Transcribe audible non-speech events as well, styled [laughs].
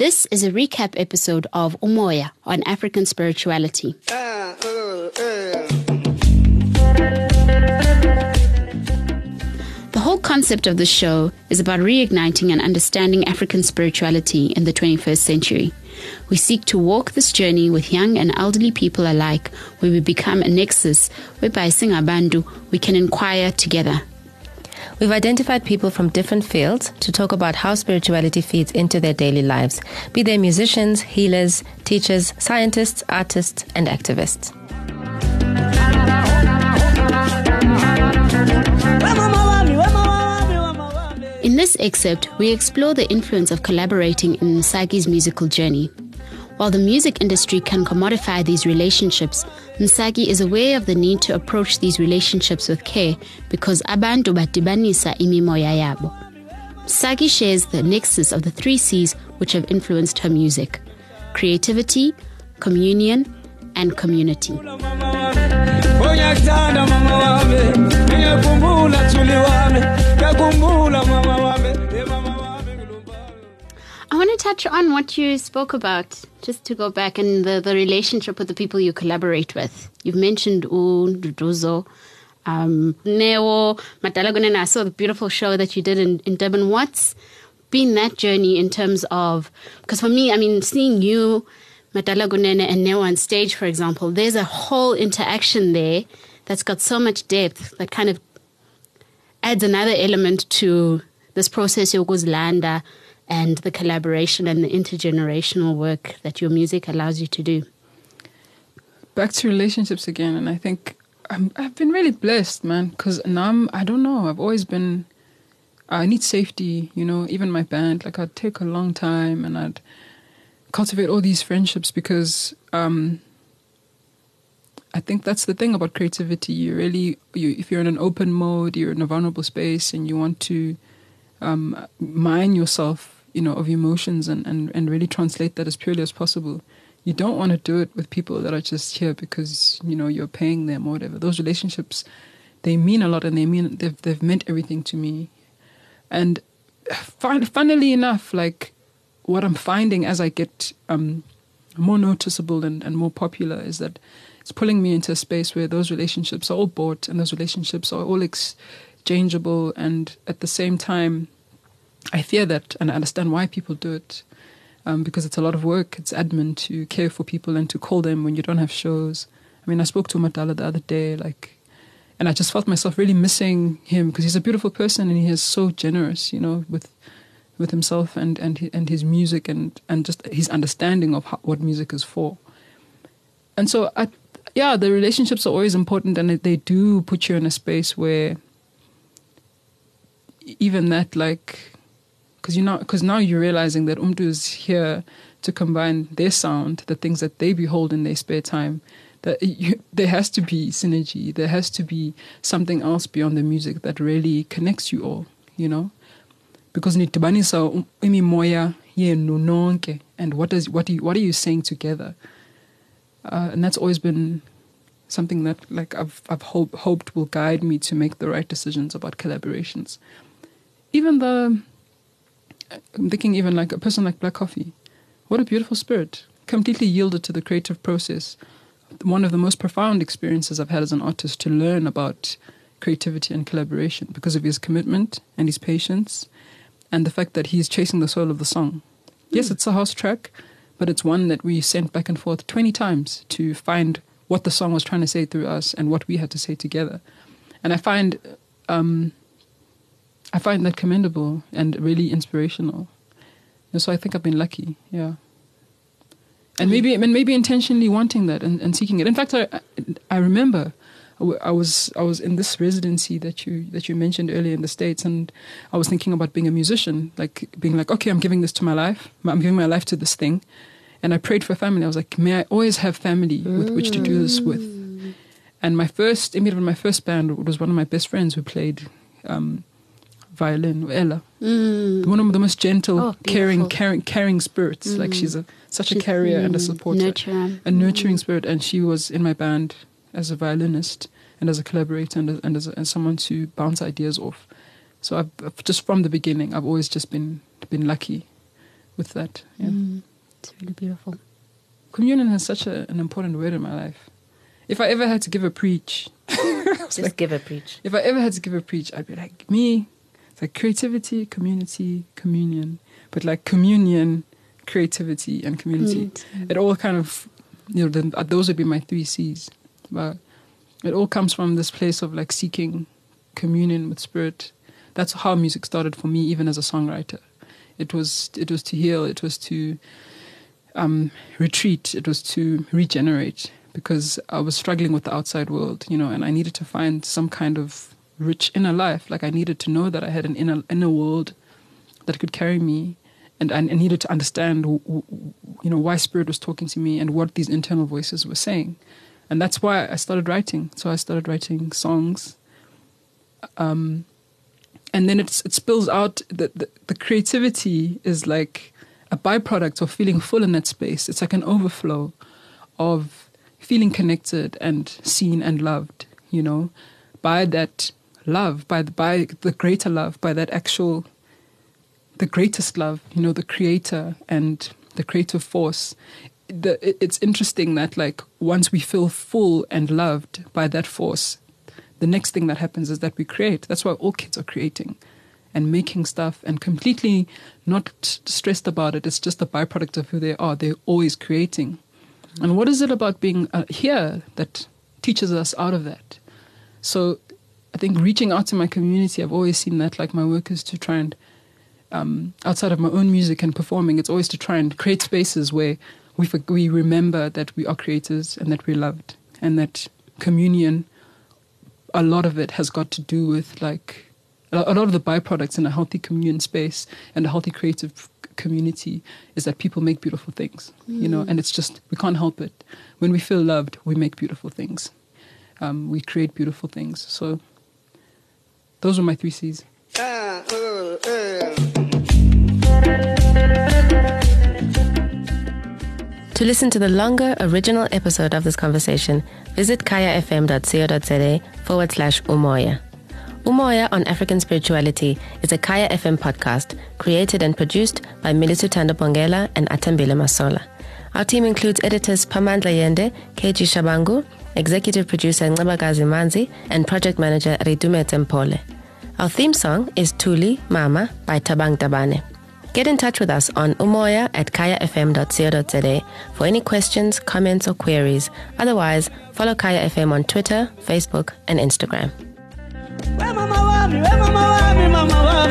This is a recap episode of Umoya on African spirituality. The whole concept of the show is about reigniting and understanding African spirituality in the 21st century. We seek to walk this journey with young and elderly people alike, where we become a nexus whereby Singabandu we can inquire together. We've identified people from different fields to talk about how spirituality feeds into their daily lives, be they musicians, healers, teachers, scientists, artists, and activists. In this excerpt, we explore the influence of collaborating in Msaki's musical journey. While the music industry can commodify these relationships, Msaki is aware of the need to approach these relationships with care because abantu badibanisa imimoya yabo. Msaki shares the nexus of the three C's which have influenced her music creativity, communion, and community. Want to touch on what you spoke about, just to go back and the, the relationship with the people you collaborate with. You've mentioned Nduduzo, um, Neo. I saw the beautiful show that you did in, in Durban. What's been that journey in terms of, because for me, I mean, seeing you, Madala Kunene, and Neo on stage, for example, there's a whole interaction there that's got so much depth that kind of adds another element to this process yokuzilanda and the collaboration and the intergenerational work that your music allows you to do. Back to relationships again, and I think i have been really blessed, man, because now I'm, I don't know, I've always been, I need safety, you know, even my band, like I'd take a long time and I'd cultivate all these friendships because um, I think that's the thing about creativity. You really, you, if you're in an open mode, you're in a vulnerable space and you want to um, mine yourself you know, of emotions and, and, and really translate that as purely as possible. You don't want to do it with people that are just here because, you know, you're paying them or whatever. Those relationships, they mean a lot and they mean, they've, they've meant everything to me. And fun, funnily enough, like what I'm finding as I get um, more noticeable and, and more popular is that it's pulling me into a space where those relationships are all bought and those relationships are all exchangeable and at the same time I fear that, and I understand why people do it, um, because it's a lot of work. It's admin to care for people and to call them when you don't have shows. I mean, I spoke to Madala the other day, like, and I just felt myself really missing him because he's a beautiful person and he is so generous, you know, with with himself and and and his music and and just his understanding of how, what music is for. And so, I, yeah, the relationships are always important, and they do put you in a space where even that, like because you know because now you're realizing that Umdu is here to combine their sound, the things that they behold in their spare time. That [laughs] you, there has to be synergy. There has to be something else beyond the music that really connects you all. You know, because nitibanisa imi moya ye nonke, and what does what do you, what are you saying together? Uh, and that's always been something that like I've I've hope, hoped will guide me to make the right decisions about collaborations. Even the I'm thinking even like a person like Black Coffee. What a beautiful spirit. Completely yielded to the creative process. One of the most profound experiences I've had as an artist to learn about creativity and collaboration because of his commitment and his patience and the fact that he's chasing the soul of the song. Mm. Yes, it's a house track, but it's one that we sent back and forth 20 times to find what the song was trying to say through us and what we had to say together. And I find um, I find that commendable and really inspirational. And so I think I've been lucky, yeah. And maybe, and maybe intentionally wanting that and, and seeking it. In fact, I, I remember I was I was in this residency that you that you mentioned earlier in the states, and I was thinking about being a musician, like being like, okay, I'm giving this to my life. I'm giving my life to this thing, and I prayed for family. I was like, may I always have family with which to do this with. And my first, immediately my first band was one of my best friends who played um, violin, Ella. Mm. One of the most gentle, oh, caring, caring, caring spirits. Mm. Like she's a, such she's, a carrier mm, and a mm, supporter, nurturer. a nurturing mm. spirit. And she was in my band as a violinist and as a collaborator and, as, and as, as someone to bounce ideas off. So I've, just from the beginning, I've always just been been lucky with that. Yeah. Mm, it's really beautiful. Communion has such a, an important word in my life. If I ever had to give a preach, [laughs] Just like- give a preach. if I ever had to give a preach, I'd be like, me, it's like creativity, community, communion. But like communion, creativity, and community. It all kind of, you know, then uh, those would be my three C's. But it all comes from this place of like seeking communion with spirit. That's how music started for me, even as a songwriter. It was it was to heal. It was to um, retreat. It was to regenerate because I was struggling with the outside world, you know, and I needed to find some kind of rich inner life. Like I needed to know that I had an inner inner world that could carry me, and I needed to understand, you know, why spirit was talking to me and what these internal voices were saying, and that's why I started writing. So I started writing songs. Um, and then it's, it spills out. that the the creativity is like a byproduct of feeling full in that space. It's like an overflow of feeling connected and seen and loved, you know, by that love, by the, by the greater love, by that actual, the greatest love, you know, the creator and the creative force. The, it's interesting that like once we feel full and loved by that force, the next thing that happens is that we create. That's why all kids are creating and making stuff and completely not stressed about it. It's just a byproduct of who they are. They're always creating. And what is it about being uh, here that teaches us out of that? So think reaching out to my community, I've always seen that like my work is to try and, um, outside of my own music and performing, it's always to try and create spaces where we, we remember that we are creators and that we're loved and that communion, a lot of it has got to do with like a lot of the byproducts in a healthy communion space and a healthy creative community is that people make beautiful things, you know, and it's just, we can't help it. When we feel loved, we make beautiful things. Um, we create beautiful things. So those are my three C's. To listen to the longer original episode of this conversation, visit kayafm.co.za forward slash umoya. Umoya on African Spirituality is a Kaya FM podcast created and produced by Milisuthando Bongela and Athambile Masola. Our team includes editors Pamandla Yende, KG Shabangu, executive producer Ngabagazi Manzi, and project manager Ridume Tempole. Our theme song is Tuli Mama by Thabang Tabane. Get in touch with us on umoya at kayafm.co.za for any questions, comments, or queries. Otherwise, follow Kaya FM on Twitter, Facebook, and Instagram. We mama wami, we mama wami, mama wami.